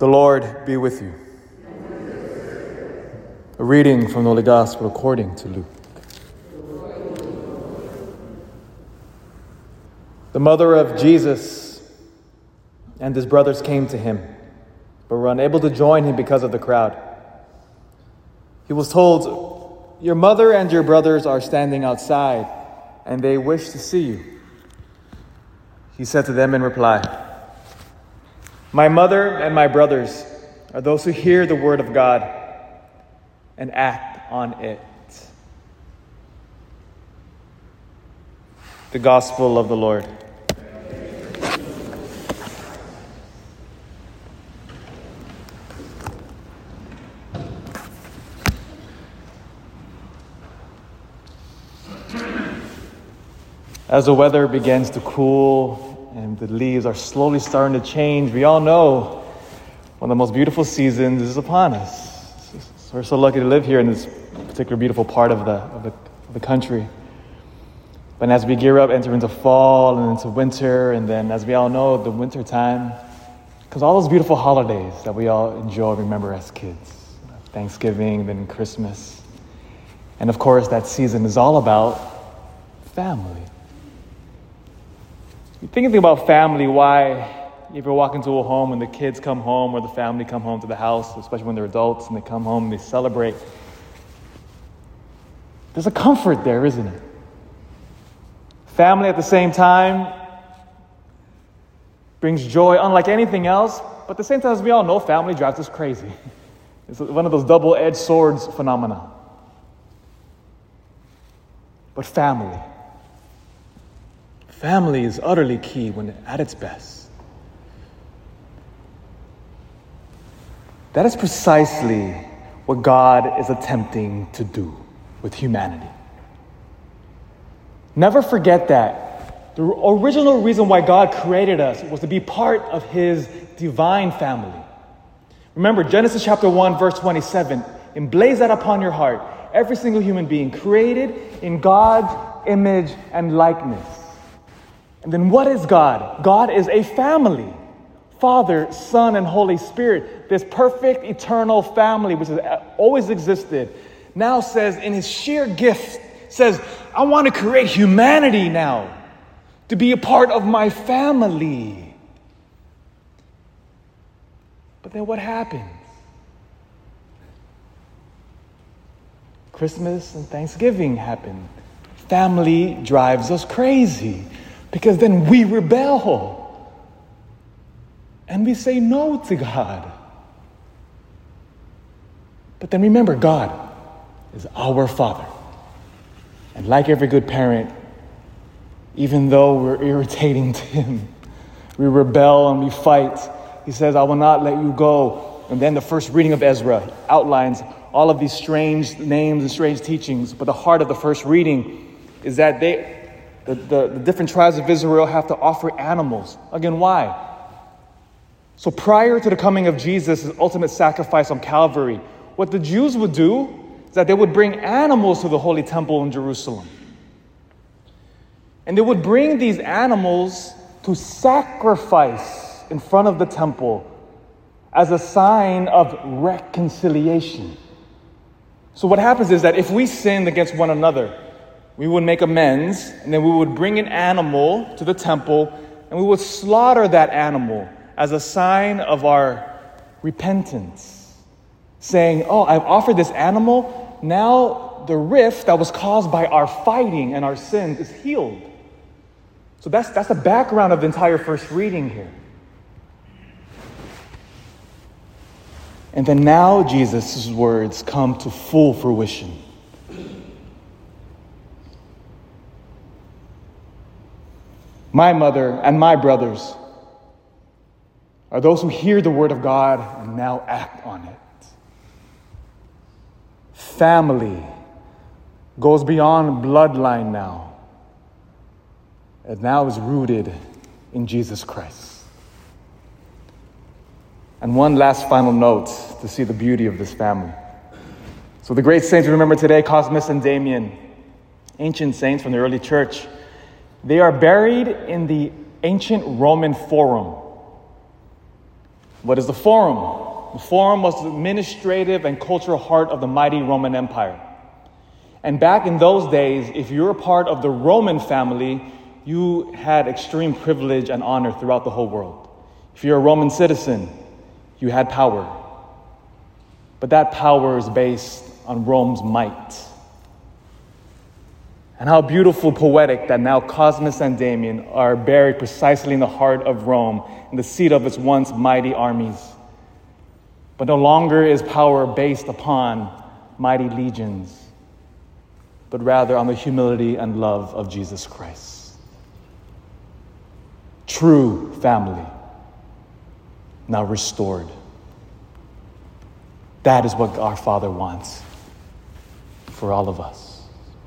The Lord be with you. A reading from the Holy Gospel according to Luke. The mother of Jesus and his brothers came to him, but were unable to join him because of the crowd. He was told, Your mother and your brothers are standing outside, and they wish to see you. He said to them in reply, my mother and my brothers are those who hear the word of God and act on it. The Gospel of the Lord. As the weather begins to cool and the leaves are slowly starting to change. We all know one of the most beautiful seasons is upon us. So we're so lucky to live here in this particular beautiful part of the, of the, of the country. But as we gear up, enter into fall and into winter, and then as we all know, the winter time, because all those beautiful holidays that we all enjoy, remember as kids Thanksgiving, then Christmas. And of course, that season is all about family. You thinking about family, why if you're walking to a home and the kids come home or the family come home to the house, especially when they're adults and they come home and they celebrate, there's a comfort there, isn't it? Family at the same time brings joy unlike anything else, but at the same time, as we all know, family drives us crazy. It's one of those double edged swords phenomena. But family, Family is utterly key when at its best. That is precisely what God is attempting to do with humanity. Never forget that. The original reason why God created us was to be part of His divine family. Remember, Genesis chapter 1, verse 27, emblaze that upon your heart. Every single human being created in God's image and likeness. And then what is God? God is a family Father, Son, and Holy Spirit. This perfect, eternal family, which has always existed, now says, in his sheer gift, says, I want to create humanity now to be a part of my family. But then what happens? Christmas and Thanksgiving happen. Family drives us crazy. Because then we rebel and we say no to God. But then remember, God is our Father. And like every good parent, even though we're irritating to Him, we rebel and we fight. He says, I will not let you go. And then the first reading of Ezra outlines all of these strange names and strange teachings. But the heart of the first reading is that they, the, the, the different tribes of Israel have to offer animals. Again, why? So prior to the coming of Jesus' ultimate sacrifice on Calvary, what the Jews would do is that they would bring animals to the holy temple in Jerusalem. And they would bring these animals to sacrifice in front of the temple as a sign of reconciliation. So, what happens is that if we sinned against one another, we would make amends, and then we would bring an animal to the temple, and we would slaughter that animal as a sign of our repentance, saying, Oh, I've offered this animal, now the rift that was caused by our fighting and our sins is healed. So that's, that's the background of the entire first reading here. And then now Jesus' words come to full fruition. My mother, and my brothers are those who hear the word of God and now act on it. Family goes beyond bloodline now. It now is rooted in Jesus Christ. And one last final note to see the beauty of this family. So, the great saints we remember today, Cosmas and Damian, ancient saints from the early church, they are buried in the ancient Roman Forum. What is the Forum? The Forum was the administrative and cultural heart of the mighty Roman Empire. And back in those days, if you were part of the Roman family, you had extreme privilege and honor throughout the whole world. If you're a Roman citizen, you had power. But that power is based on Rome's might. And how beautiful, poetic that now Cosmas and Damian are buried precisely in the heart of Rome, in the seat of its once mighty armies. But no longer is power based upon mighty legions, but rather on the humility and love of Jesus Christ. True family, now restored. That is what our Father wants for all of us.